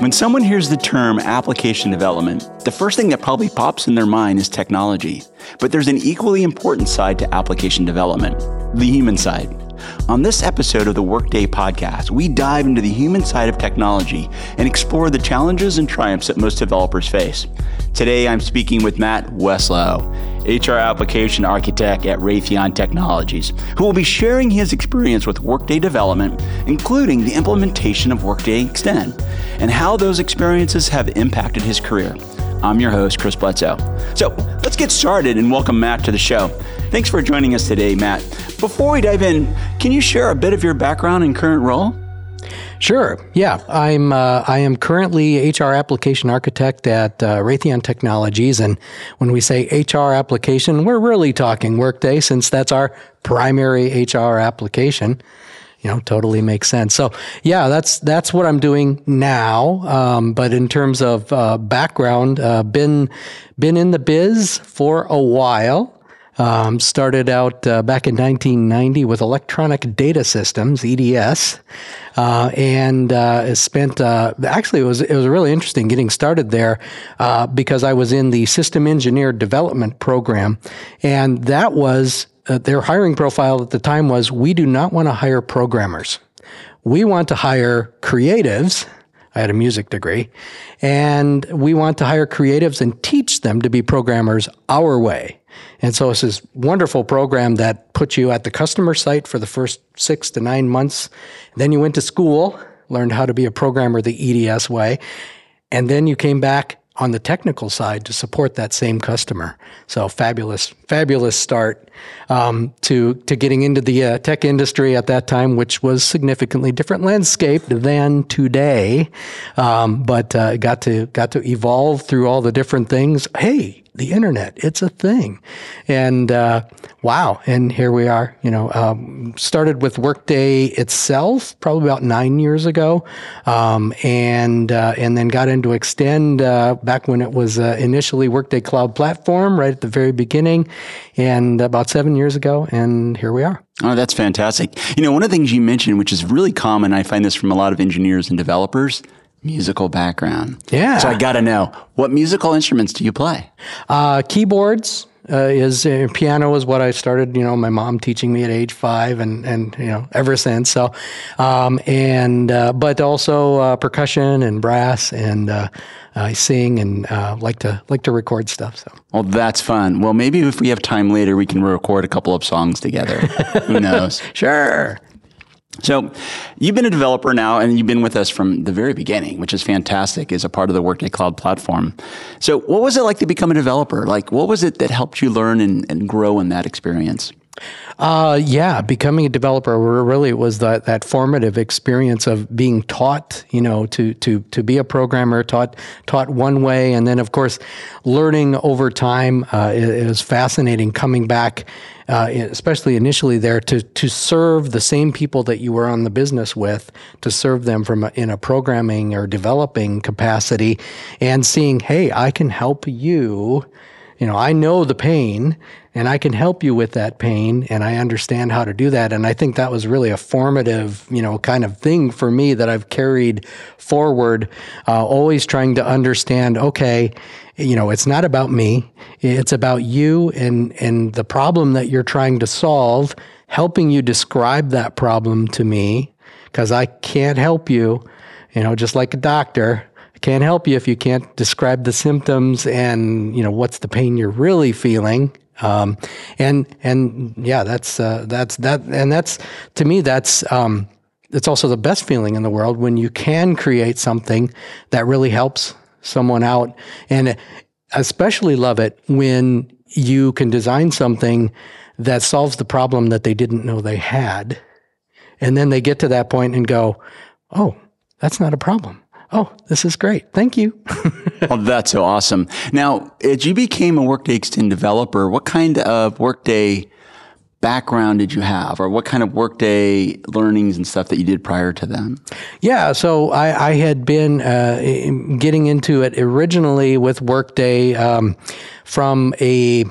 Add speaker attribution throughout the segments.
Speaker 1: When someone hears the term application development, the first thing that probably pops in their mind is technology. But there's an equally important side to application development the human side. On this episode of the Workday podcast, we dive into the human side of technology and explore the challenges and triumphs that most developers face. Today, I'm speaking with Matt Weseloh, HR application architect at Raytheon Technologies, who will be sharing his experience with Workday development, including the implementation of Workday Extend, and how those experiences have impacted his career. I'm your host, Chris Bledsoe. So let's get started and welcome Matt to the show. Thanks for joining us today, Matt. Before we dive in, can you share a bit of your background and current role?
Speaker 2: Sure. Yeah, I'm. Uh, I am currently HR application architect at uh, Raytheon Technologies, and when we say HR application, we're really talking Workday, since that's our primary HR application. You know, totally makes sense. So, yeah, that's that's what I'm doing now. Um, but in terms of uh, background, uh, been been in the biz for a while. Um, started out uh, back in 1990 with Electronic Data Systems (EDS), uh, and uh, spent. Uh, actually, it was it was really interesting getting started there uh, because I was in the System Engineer Development Program, and that was uh, their hiring profile at the time was: we do not want to hire programmers. We want to hire creatives I had a music degree. And we want to hire creatives and teach them to be programmers our way. And so it's this wonderful program that puts you at the customer site for the first six to nine months. Then you went to school, learned how to be a programmer the EDS way. And then you came back on the technical side to support that same customer. So fabulous, fabulous start um, to to getting into the uh, tech industry at that time, which was significantly different landscape than today. Um, but uh, got to got to evolve through all the different things. Hey, the internet. It's a thing. And uh, wow. And here we are, you know, um, started with Workday itself probably about nine years ago. Um, and, uh, and then got into Extend uh, back when it was uh, initially Workday Cloud Platform right at the very beginning and about seven years ago. And here we are.
Speaker 1: Oh, that's fantastic. You know, one of the things you mentioned, which is really common, I find this from a lot of engineers and developers, musical background.
Speaker 2: Yeah.
Speaker 1: So I got to know what musical instruments do you play?
Speaker 2: Uh, keyboards. Uh, is uh, piano is what I started. You know, my mom teaching me at age five, and and you know ever since. So, um, and uh, but also uh, percussion and brass, and uh, I sing and uh, like to like to record stuff. So,
Speaker 1: well, that's fun. Well, maybe if we have time later, we can record a couple of songs together. Who knows?
Speaker 2: sure.
Speaker 1: So, you've been a developer now, and you've been with us from the very beginning, which is fantastic as a part of the Workday Cloud platform. So, what was it like to become a developer? Like, what was it that helped you learn and, and grow in that experience?
Speaker 2: Uh, yeah, becoming a developer really was that, that formative experience of being taught, you know, to, to, to be a programmer, taught, taught one way. And then, of course, learning over time uh, is fascinating coming back uh, especially initially there, to to serve the same people that you were on the business with, to serve them from a, in a programming or developing capacity, and seeing, hey, I can help you. You know, I know the pain and I can help you with that pain and I understand how to do that. And I think that was really a formative, you know, kind of thing for me that I've carried forward, uh, always trying to understand, okay, you know, it's not about me. It's about you and, and the problem that you're trying to solve, helping you describe that problem to me, because I can't help you, you know, just like a doctor. I can't help you if you can't describe the symptoms and, you know, what's the pain you're really feeling. Um, and, and yeah, that's, uh, that's, that, and that's, to me, that's, um, it's also the best feeling in the world when you can create something that really helps someone out. And especially love it when you can design something that solves the problem that they didn't know they had. And then they get to that point and go, oh, that's not a problem. Oh, this is great. Thank you.
Speaker 1: well, oh, that's so awesome. Now, as you became a Workday Extend developer, what kind of Workday background did you have, or what kind of workday learnings and stuff that you did prior to them?
Speaker 2: Yeah, so I, I had been uh, getting into it originally with Workday um, from a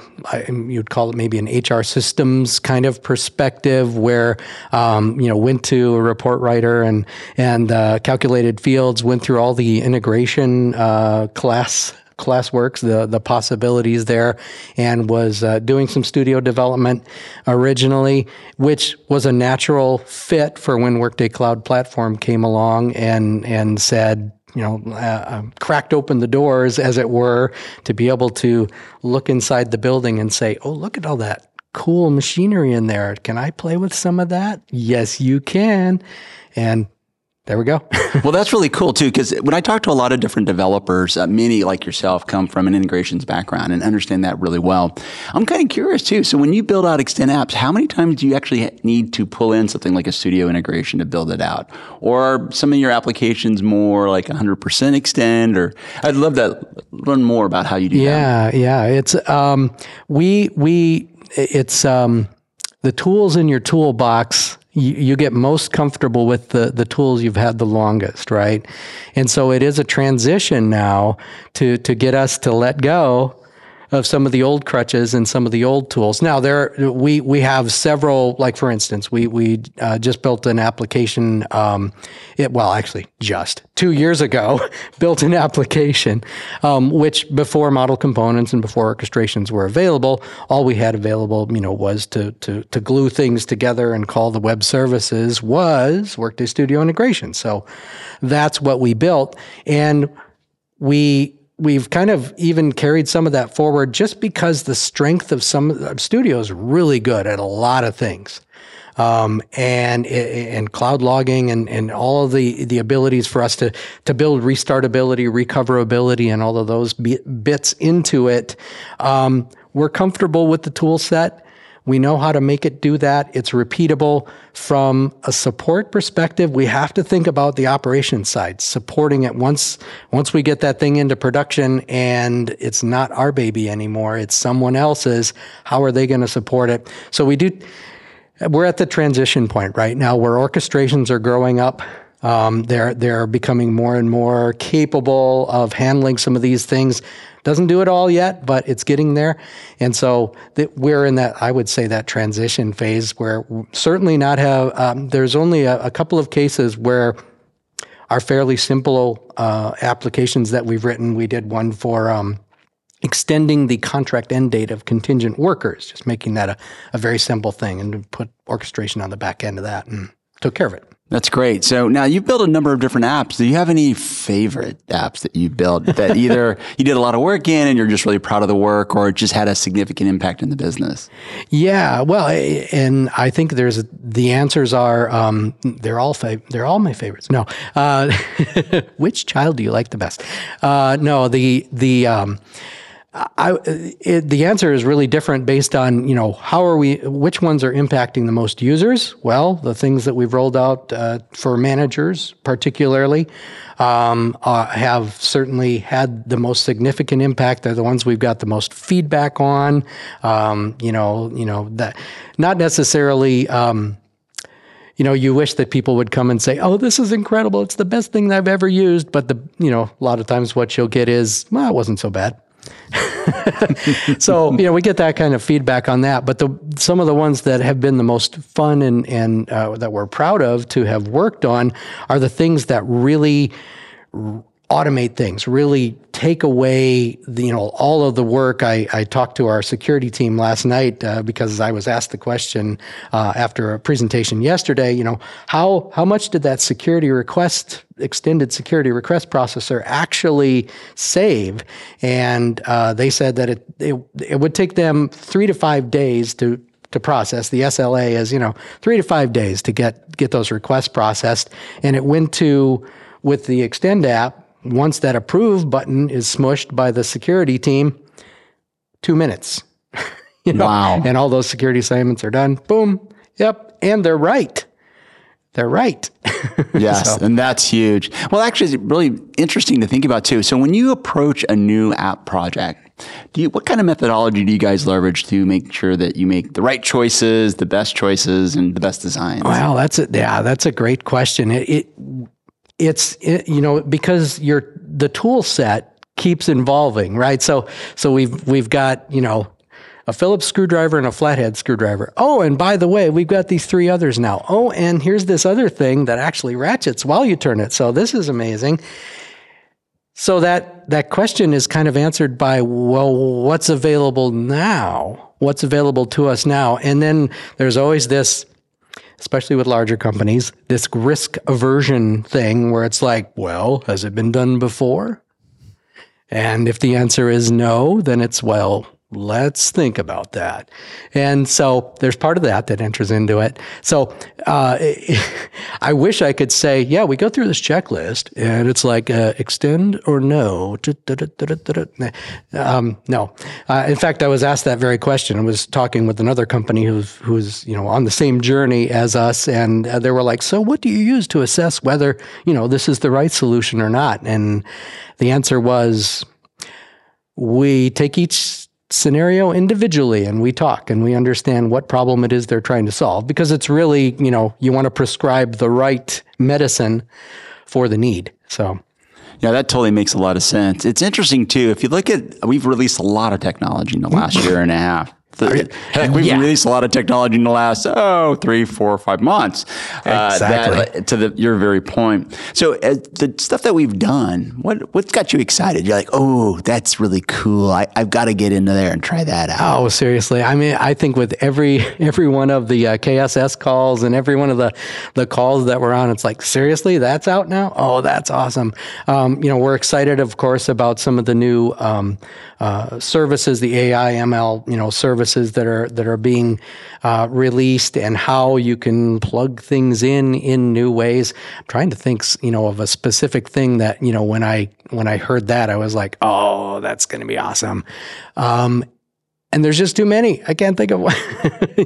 Speaker 2: you'd call it maybe an HR systems kind of perspective, where um, you know went to a report writer and and uh, calculated fields, went through all the integration uh, class ClassWorks, the the possibilities there, and was uh, doing some studio development originally, which was a natural fit for when Workday Cloud Platform came along and and said, you know, uh, um, cracked open the doors, as it were, to be able to look inside the building and say, oh, look at all that cool machinery in there. Can I play with some of that? Yes, you can. And there we go.
Speaker 1: well, that's really cool too, because when I talk to a lot of different developers, uh, many like yourself come from an integrations background and understand that really well. I'm kind of curious too. So when you build out Extend apps, how many times do you actually need to pull in something like a studio integration to build it out? Or are some of your applications more like 100% Extend? Or I'd love to learn more about how you do
Speaker 2: yeah, that. Yeah, yeah. It's, um, we, we, it's, um, the tools in your toolbox you, you get most comfortable with the, the tools you've had the longest, right? And so it is a transition now to, to get us to let go of some of the old crutches and some of the old tools. Now there we we have several like for instance we we uh, just built an application um, it well actually just 2 years ago built an application um, which before model components and before orchestrations were available all we had available you know was to to to glue things together and call the web services was Workday Studio integration. So that's what we built and we we've kind of even carried some of that forward just because the strength of some studios really good at a lot of things. Um, and and cloud logging and, and all of the, the abilities for us to to build restartability, recoverability, and all of those bits into it. Um, we're comfortable with the tool set. We know how to make it do that. It's repeatable. From a support perspective, we have to think about the operations side, supporting it once once we get that thing into production and it's not our baby anymore, it's someone else's. How are they going to support it? So we do we're at the transition point right now where orchestrations are growing up. Um, they're they're becoming more and more capable of handling some of these things. Doesn't do it all yet, but it's getting there. And so we're in that, I would say, that transition phase where certainly not have, um, there's only a, a, couple of cases where our fairly simple uh, applications that we've written, we did one for um, extending the contract end date of contingent workers, just making that a, a very simple thing and put orchestration on the back end of that and took care of it.
Speaker 1: That's great. So now you've built a number of different apps. Do you have any favorite apps that you built that either you did a lot of work in and you're just really proud of the work or it just had a significant impact in the business?
Speaker 2: Yeah, well, and I think there's the answers are um, they're all fav- they're all my favorites. No, uh, which child do you like the best? Uh, no, the the um, I, it, the answer is really different based on you know how are we which ones are impacting the most users well the things that we've rolled out uh, for managers particularly um, uh, have certainly had the most significant impact they're the ones we've got the most feedback on um, you know you know that not necessarily um, you know, you wish that people would come and say, "Oh, this is incredible! It's the best thing I've ever used." But the, you know, a lot of times what you'll get is, "Well, it wasn't so bad." so you know we get that kind of feedback on that but the some of the ones that have been the most fun and and uh, that we're proud of to have worked on are the things that really automate things, really take away the, you know all of the work. I, I talked to our security team last night uh, because I was asked the question uh, after a presentation yesterday. You know how how much did that security request extended security request processor actually save? And uh, they said that it, it it would take them three to five days to to process. The SLA is, you know, three to five days to get get those requests processed. And it went to with the Extend app, once that approve button is smushed by the security team, two minutes.
Speaker 1: you know? Wow.
Speaker 2: And all those security assignments are done. Boom. Yep. And they're right. They're right.
Speaker 1: yes. So. And that's huge. Well, actually, it's really interesting to think about too. So when you approach a new app project, Do you, what kind of methodology do you guys leverage to make sure that you make the right choices, the best choices, and the best designs?
Speaker 2: Well, that's a, yeah, that's a great question. It, it it's it, you know because your the tool set keeps evolving, right? So so we've we've got you know a Phillips screwdriver and a flathead screwdriver. Oh, and by the way, we've got these three others now. Oh, and here's this other thing that actually ratchets while you turn it. So this is amazing. So that that question is kind of answered by well, what's available now? What's available to us now? And then there's always this especially with larger companies, this risk aversion thing where it's like, well, has it been done before? And if the answer is no, then it's, well, let's think about that. And so there's part of that that enters into it. So uh, I wish I could say, yeah, we go through this checklist and it's like uh, extend or no. Um, no. Uh, in fact, I was asked that very question. I was talking with another company who's, who's you know, on the same journey as us. And uh, they were like, so what do you use to assess whether, you know, this is the right solution or not? And the answer was, we take each scenario individually and we talk and we understand what problem it is they're trying to solve because it's really, you know, you want to prescribe the right medicine for the need. So
Speaker 1: yeah, that totally makes a lot of sense. It's interesting too. If you look at, we've released a lot of technology in the last year and a half. The, heck, we've yeah. released a lot of technology in the last oh three, four, five months.
Speaker 2: Exactly. Uh, that,
Speaker 1: to the, your very point. So uh, the stuff that we've done, what what's got you excited? You're like, oh, that's really cool. I, have got to get into there and try that out.
Speaker 2: Oh, seriously. I mean, I think with every every one of the uh, KSS calls and every one of the the calls that we're on, it's like, seriously, that's out now. Oh, that's awesome. Um, you know, we're excited, of course, about some of the new um, uh, services, the AI ML, you know, services that are that are being uh, released, and how you can plug things in in new ways. I'm trying to think, you know, of a specific thing that you know when I when I heard that, I was like, oh, that's going to be awesome. Um, and there's just too many. I can't think of one,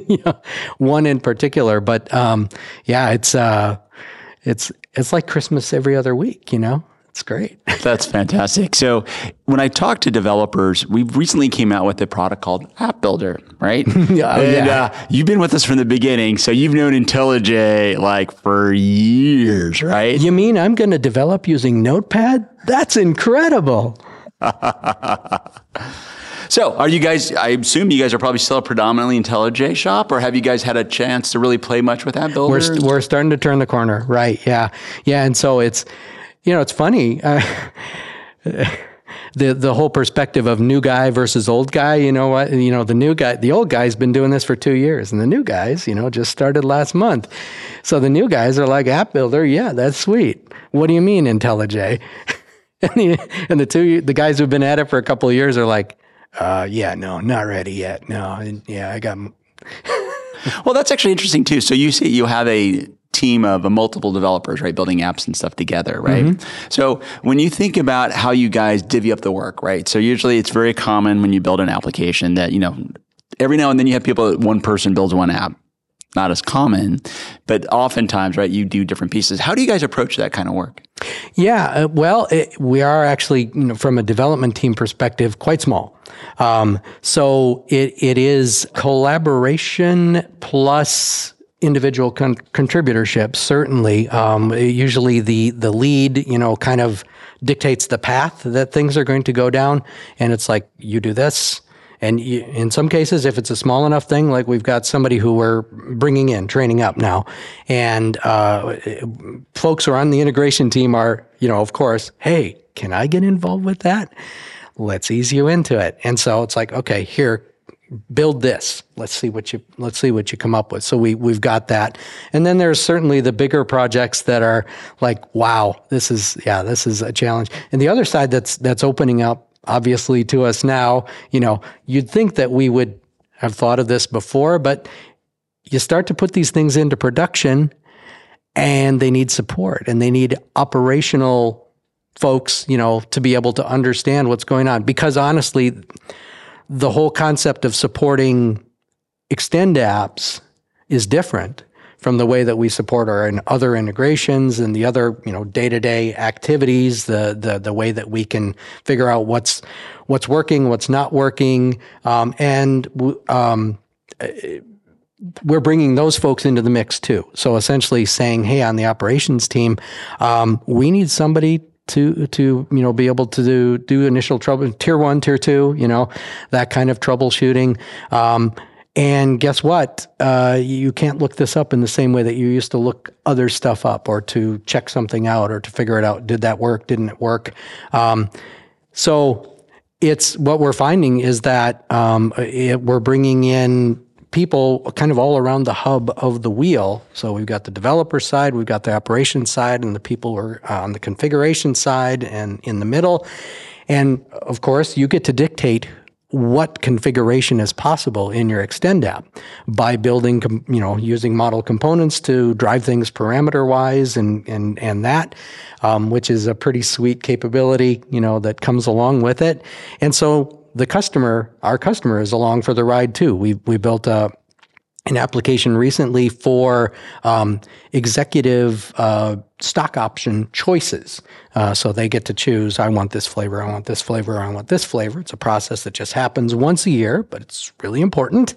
Speaker 2: you know, one in particular, but um, yeah, it's uh, it's it's like Christmas every other week, you know. It's great.
Speaker 1: That's fantastic. So when I talk to developers, we recently came out with a product called App Builder, right? oh, and yeah. uh, you've been with us from the beginning, so you've known IntelliJ like for years, right?
Speaker 2: You mean I'm going to develop using Notepad? That's incredible.
Speaker 1: So, are you guys? I assume you guys are probably still a predominantly IntelliJ shop, or have you guys had a chance to really play much with App Builder?
Speaker 2: We're, we're starting to turn the corner, right? Yeah, yeah, and so it's you know, it's funny. Uh, the the whole perspective of new guy versus old guy. You know what? You know the new guy, the old guy's been doing this for two years, and the new guys, you know, just started last month. So the new guys are like app builder. Yeah, that's sweet. What do you mean IntelliJ? and, the, and the two the guys who've been at it for a couple of years are like, uh, yeah, no, not ready yet. No, yeah, I got.
Speaker 1: well, that's actually interesting too. So you see, you have a team of multiple developers, right, building apps and stuff together, right? Mm-hmm. So when you think about how you guys divvy up the work, right? So usually it's very common when you build an application that, you know, every now and then you have people, one person builds one app. Not as common, but oftentimes, right, you do different pieces. How do you guys approach that kind of work?
Speaker 2: Yeah, uh, well, it, we are actually, you know, from a development team perspective, quite small. Um, so it, it is collaboration plus individual con- contributorship, certainly. Um, usually the, the lead, you know, kind of dictates the path that things are going to go down. And it's like, you do this. And you, in some cases, if it's a small enough thing, like we've got somebody who we're bringing in, training up now, and uh, folks who are on the integration team are, you know, of course, hey, can I get involved with that? Let's ease you into it. And so it's like, okay, here, build this. Let's see what you let's see what you come up with. So we we've got that. And then there's certainly the bigger projects that are like, wow, this is yeah, this is a challenge. And the other side that's that's opening up obviously to us now, you know, you'd think that we would have thought of this before, but you start to put these things into production and they need support and they need operational folks, you know, to be able to understand what's going on because honestly the whole concept of supporting extend apps is different from the way that we support our other integrations and the other you know day to day activities, the the the way that we can figure out what's what's working, what's not working, um, and um, we're bringing those folks into the mix too. So essentially saying, hey, on the operations team, um, we need somebody to to you know be able to do do initial trouble tier one tier two you know that kind of troubleshooting. Um, and guess what? Uh, you can't look this up in the same way that you used to look other stuff up or to check something out or to figure it out. Did that work? Didn't it work? Um, so it's what we're finding is that um, it, we're bringing in people kind of all around the hub of the wheel. So we've got the developer side, we've got the operation side, and the people are on the configuration side and in the middle. And of course, you get to dictate what configuration is possible in your extend app by building, you know, using model components to drive things parameter wise and, and, and that, um, which is a pretty sweet capability, you know, that comes along with it. And so the customer, our customer, is along for the ride too. We we built a an application recently for um, executive uh, stock option choices. Uh, so they get to choose, I want this flavor, I want this flavor, I want this flavor. It's a process that just happens once a year, but it's really important.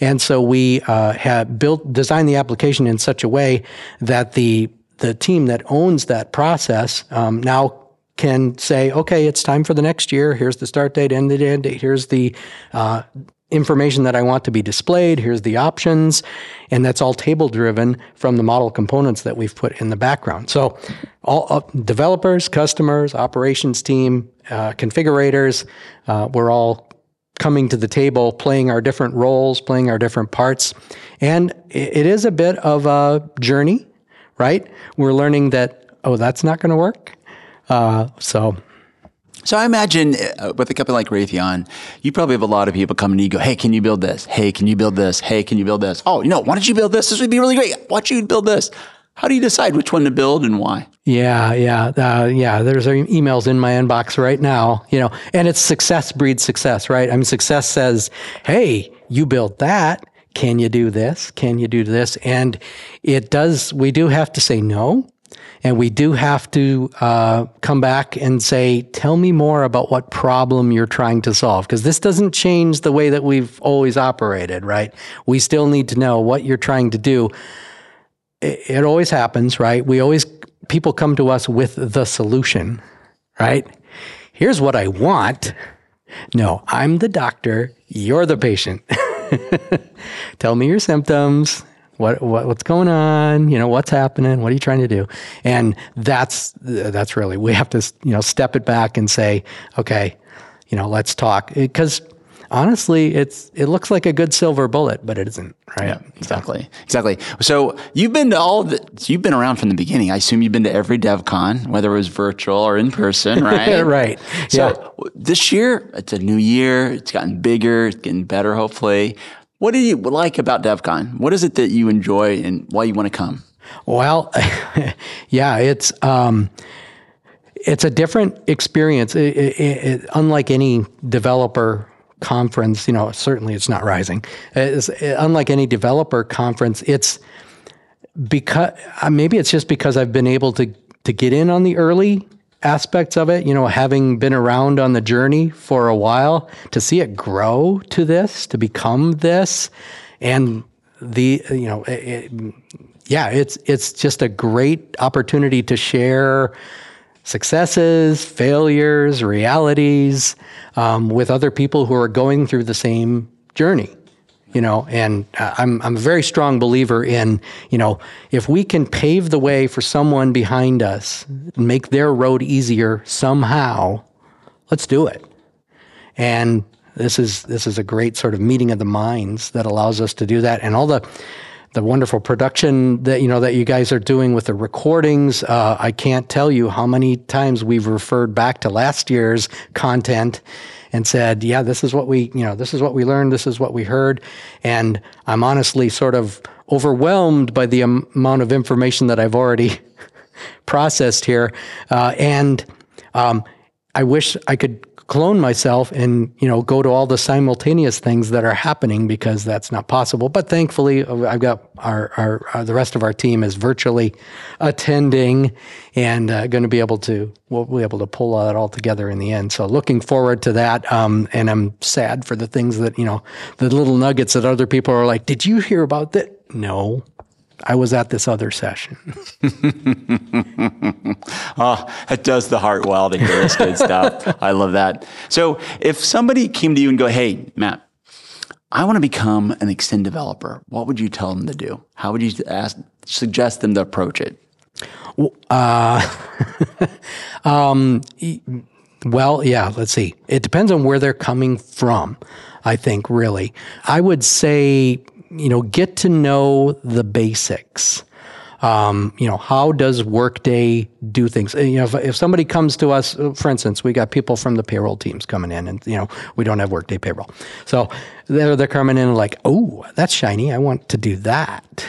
Speaker 2: And so we uh, have built, designed the application in such a way that the the team that owns that process um, now can say, okay, it's time for the next year. Here's the start date, end the end date. Here's the uh, information that I want to be displayed. Here's the options. And that's all table driven from the model components that we've put in the background. So all uh, developers, customers, operations team, uh, configurators, uh, we're all coming to the table, playing our different roles, playing our different parts. And it is a bit of a journey, right? We're learning that, oh, that's not going to work. Uh, so.
Speaker 1: So I imagine uh, with a company like Raytheon, you probably have a lot of people coming to you go, "Hey, can you build this? Hey, can you build this? Hey, can you build this? Oh, you know, why don't you build this? This would be really great. Why don't you build this?" How do you decide which one to build and why?
Speaker 2: Yeah, yeah, uh, yeah. There's emails in my inbox right now, you know, and it's success breeds success, right? I mean, success says, "Hey, you built that. Can you do this? Can you do this?" And it does. We do have to say no and we do have to uh, come back and say, tell me more about what problem you're trying to solve. Because this doesn't change the way that we've always operated, right? We still need to know what you're trying to do. It, it always happens, right? We always, people come to us with the solution, right? Here's what I want. No, I'm the doctor. You're the patient. Tell me your symptoms what, what what's going on? You know, what's happening? What are you trying to do? And that's that's really we have to you know step it back and say, okay, you know, let's talk because honestly, it's it looks like a good silver bullet, but it isn't, right?
Speaker 1: Yeah, exactly, exactly. So you've been to all the, you've been around from the beginning. I assume you've been to every DevCon, whether it was virtual or in person, right?
Speaker 2: right.
Speaker 1: So yeah. this year, it's a new year. It's gotten bigger. It's getting better, hopefully. What do you like about DevCon? What is it that you enjoy and why you want to come?
Speaker 2: Well, yeah, it's um, it's a different experience. It, it, it, unlike any developer conference, you know, certainly it's not rising. It's, unlike any developer conference, it's because uh, maybe it's just because I've been able to to get in on the early aspects of it, you know, having been around on the journey for a while, to see it grow to this, to become this, and the, you know, it, yeah, it's it's just a great opportunity to share successes, failures, realities um, with other people who are going through the same journey you know and uh, I'm, I'm a very strong believer in you know if we can pave the way for someone behind us make their road easier somehow let's do it and this is this is a great sort of meeting of the minds that allows us to do that and all the the wonderful production that you know that you guys are doing with the recordings. Uh, I can't tell you how many times we've referred back to last year's content and said, yeah, this is what we, you know, this is what we learned, this is what we heard. And I'm honestly sort of overwhelmed by the amount of information that I've already processed here. Uh, and um, I wish I could clone myself and you know go to all the simultaneous things that are happening because that's not possible. But thankfully, I've got our, our, our the rest of our team is virtually attending and uh, going to be able to we'll be able to pull that all together in the end. So looking forward to that. Um, and I'm sad for the things that you know the little nuggets that other people are like. Did you hear about that? No, I was at this other session.
Speaker 1: oh, it does the heart well to hear this good stuff. I love that. So, if somebody came to you and go, "Hey, Matt, I want to become an Extend developer," what would you tell them to do? How would you ask, suggest them to approach it?
Speaker 2: Uh, um, well, yeah. Let's see. It depends on where they're coming from. I think really, I would say you know, get to know the basics. Um, you know, how does Workday do things? You know, if, if, somebody comes to us, for instance, we got people from the payroll teams coming in, and you know, we don't have Workday payroll, so they're they're coming in like, oh, that's shiny, I want to do that,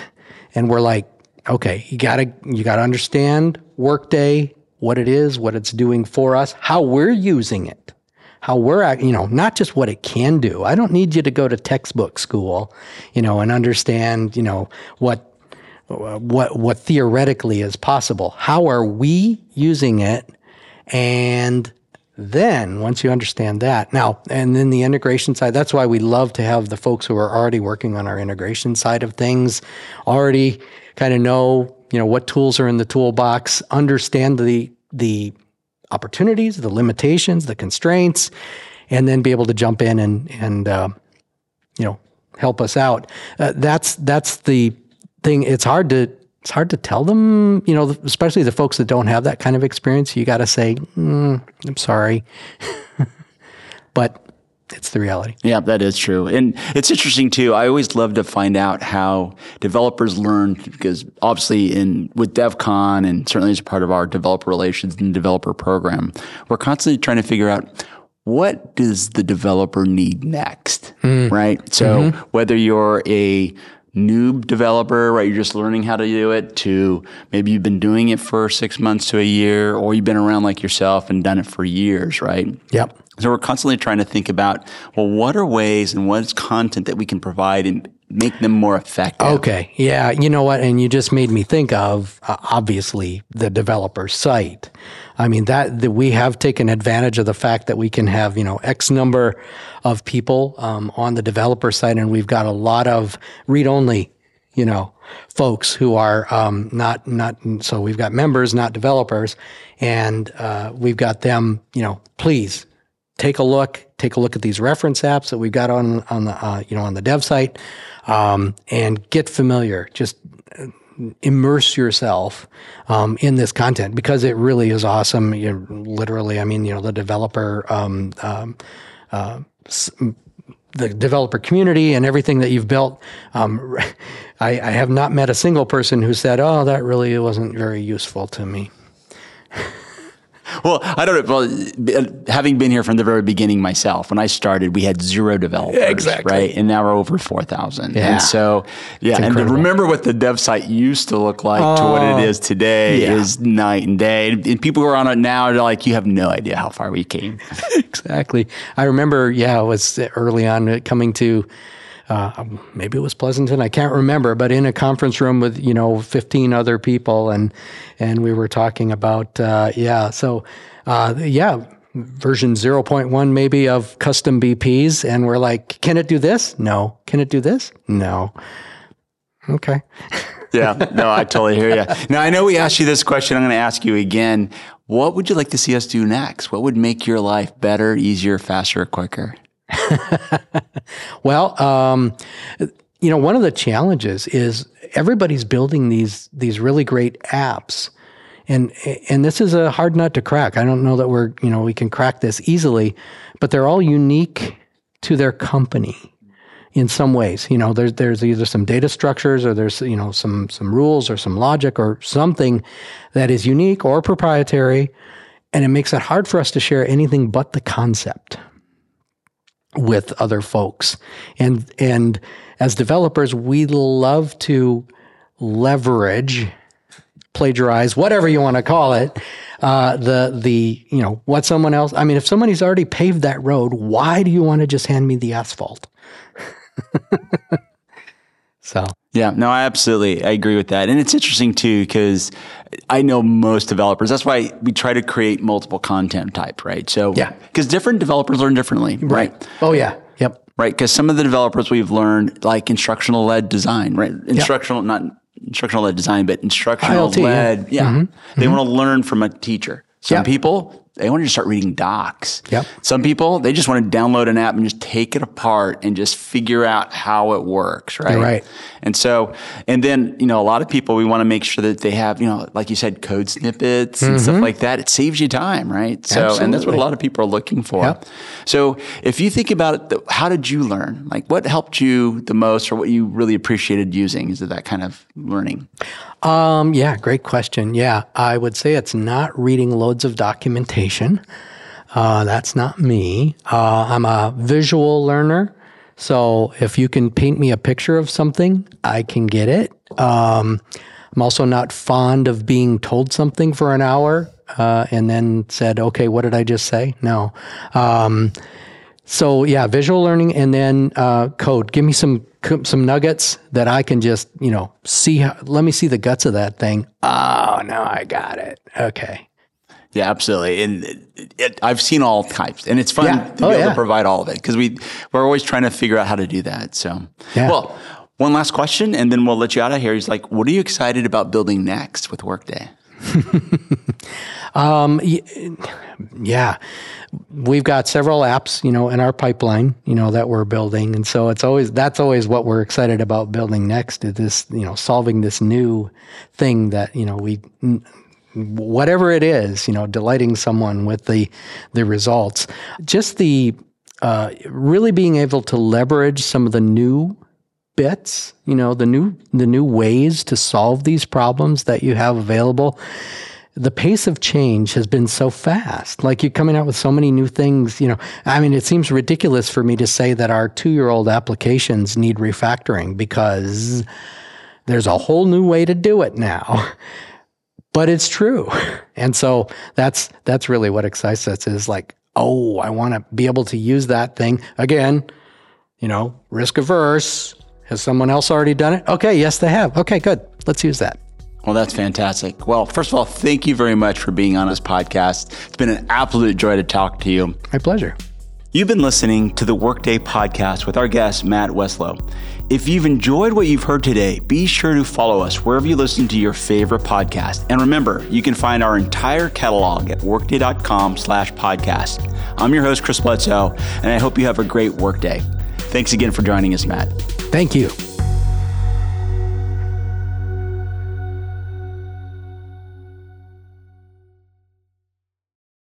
Speaker 2: and we're like, okay, you gotta you gotta understand Workday, what it is, what it's doing for us, how we're using it how we're, at, you know, not just what it can do. I don't need you to go to textbook school, you know, and understand, you know, what what what theoretically is possible. How are we using it? And then once you understand that, now and then the integration side, that's why we love to have the folks who are already working on our integration side of things, already kind of know, you know, what tools are in the toolbox, understand the the opportunities, the limitations, the constraints, and then be able to jump in and and uh, you know help us out. Uh, that's that's the thing. It's hard to it's hard to tell them, you know, especially the folks that don't have that kind of experience. You got to say, mm, "I'm sorry," but it's the reality.
Speaker 1: Yeah, that is true. And it's interesting too. I always love to find out how developers learn because obviously in with DevCon and certainly as part of our developer relations and developer program, we're constantly trying to figure out what does the developer need next, mm. right? So mm-hmm. whether you're a noob developer, right? You're just learning how to do it to maybe you've been doing it for six months to a year, or you've been around like yourself and done it for years, right?
Speaker 2: Yep.
Speaker 1: So we're constantly trying to think about, well, what are ways and what is content that we can provide and make them more effective?
Speaker 2: Okay. Yeah. You know what? And you just made me think of uh, obviously the developer site. I mean that, that we have taken advantage of the fact that we can have you know X number of people um, on the developer site, and we've got a lot of read only, you know, folks who are um, not not so we've got members, not developers, and uh, we've got them. You know, please take a look. Take a look at these reference apps that we've got on on the uh, you know on the dev site, um, and get familiar. Just immerse yourself um, in this content because it really is awesome. You literally, I mean, you know, the developer, um, um, uh, the developer community and everything that you've built. Um, I, I have not met a single person who said, "Oh, that really wasn't very useful to me."
Speaker 1: Well, I don't know. Well, uh, having been here from the very beginning myself, when I started, we had zero developers,
Speaker 2: exactly.
Speaker 1: right? And now we're over four thousand. Yeah. And so, yeah, and remember what the dev site used to look like to what it oh, is today yeah. is night and day. And people who are on it now are like, you have no idea how far we came.
Speaker 2: exactly. I remember, yeah, it was early on uh, coming to uh, maybe it was Pleasanton, I can't remember, but in a conference room with you know 15 other people, and and we were talking about uh, yeah, so uh, yeah, version 0.1 maybe of custom BPs, and we're like, can it do this? No. Can it do this? No. Okay.
Speaker 1: yeah, no, I totally hear you. Now I know we asked you this question. I'm going to ask you again. What would you like to see us do next? What would make your life better, easier, faster, quicker?
Speaker 2: well, um, you know, one of the challenges is everybody's building these these really great apps, and and this is a hard nut to crack. I don't know that we're you know we can crack this easily, but they're all unique to their company in some ways. You know, there's there's either some data structures or there's you know some some rules or some logic or something that is unique or proprietary, and it makes it hard for us to share anything but the concept with other folks. And and as developers, we love to leverage, plagiarize, whatever you want to call it, uh, the the you know what someone else. I mean, if somebody's already paved that road, why do you want to just hand me the asphalt? so
Speaker 1: yeah, no, I absolutely I agree with that, and it's interesting too because I know most developers. That's why we try to create multiple content type, right? So
Speaker 2: Yeah.
Speaker 1: because different developers learn differently, right?
Speaker 2: Oh yeah. Yep.
Speaker 1: Right, because some of the developers we've learned like instructional led design, right? Instructional, not instructional led design, but instructional
Speaker 2: ILT, yeah.
Speaker 1: led. Yeah, they mm-hmm. want to learn from a teacher. Some
Speaker 2: Yeah.
Speaker 1: people they want to just start reading docs.
Speaker 2: Yep.
Speaker 1: Some people they just want to download an app and just take it apart and just figure out how it works. Right.
Speaker 2: You're right.
Speaker 1: And so, and then you know, a lot of people we want to make sure that they have you know, like you said, code snippets and stuff like that. It saves you time, right? So, and that's what a
Speaker 2: Mm-hmm.
Speaker 1: Lot of people are looking for.
Speaker 2: Yep.
Speaker 1: So, if you think about it, how did you learn? Like, what helped you the most, or what you really appreciated using? Is it that kind of learning?
Speaker 2: Um, yeah, great question. Yeah, I would say it's not reading loads of documentation. Uh, that's not me. Uh, I'm a visual learner. So if you can paint me a picture of something, I can get it. Um, I'm also not fond of being told something for an hour uh, and then said, okay, what did I just say? No. Um, so yeah, visual learning and then uh, code. Give me some some nuggets that I can just you know see. How, let me see the guts of that thing. Oh, no, I got it. Okay.
Speaker 1: Yeah, absolutely. And it, it, I've seen all types, and it's fun
Speaker 2: Yeah.
Speaker 1: to be
Speaker 2: Oh,
Speaker 1: able
Speaker 2: yeah.
Speaker 1: to provide all of it because we we're always trying to figure out how to do that. So,
Speaker 2: Yeah.
Speaker 1: well, one last question, and then we'll let you out of here. He's like, "What are you excited about building next with Workday?"
Speaker 2: Yeah, we've got several apps, you know, in our pipeline, you know, that we're building, and so it's always that's always what we're excited about building next is this, you know, solving this new thing that you know we whatever it is, you know, delighting someone with the the results. Just the uh, really being able to leverage some of the new bits, you know, the new the new ways to solve these problems that you have available. The pace of change has been so fast. Like you're coming out with so many new things, you know. I mean, it seems ridiculous for me to say that our 2-year-old applications need refactoring because there's a whole new way to do it now but it's true. And so that's that's really what excites us is like, oh, I want to be able to use that thing again, you know, risk averse. Has someone else already done it? Okay, yes, they have. Okay, good. Let's use that.
Speaker 1: Well, that's fantastic. Well, first of all, thank you very much for being on this podcast. It's been an absolute joy to talk to you.
Speaker 2: My pleasure.
Speaker 1: You've been listening to the Workday podcast with our guest, Matt Weseloh. If you've enjoyed what you've heard today, be sure to follow us wherever you listen to your favorite podcast. And remember, you can find our entire catalog at workday.com slash podcast. I'm your host, Chris Bledsoe, and I hope you have a great workday. Thanks again for joining us, Matt.
Speaker 2: Thank you.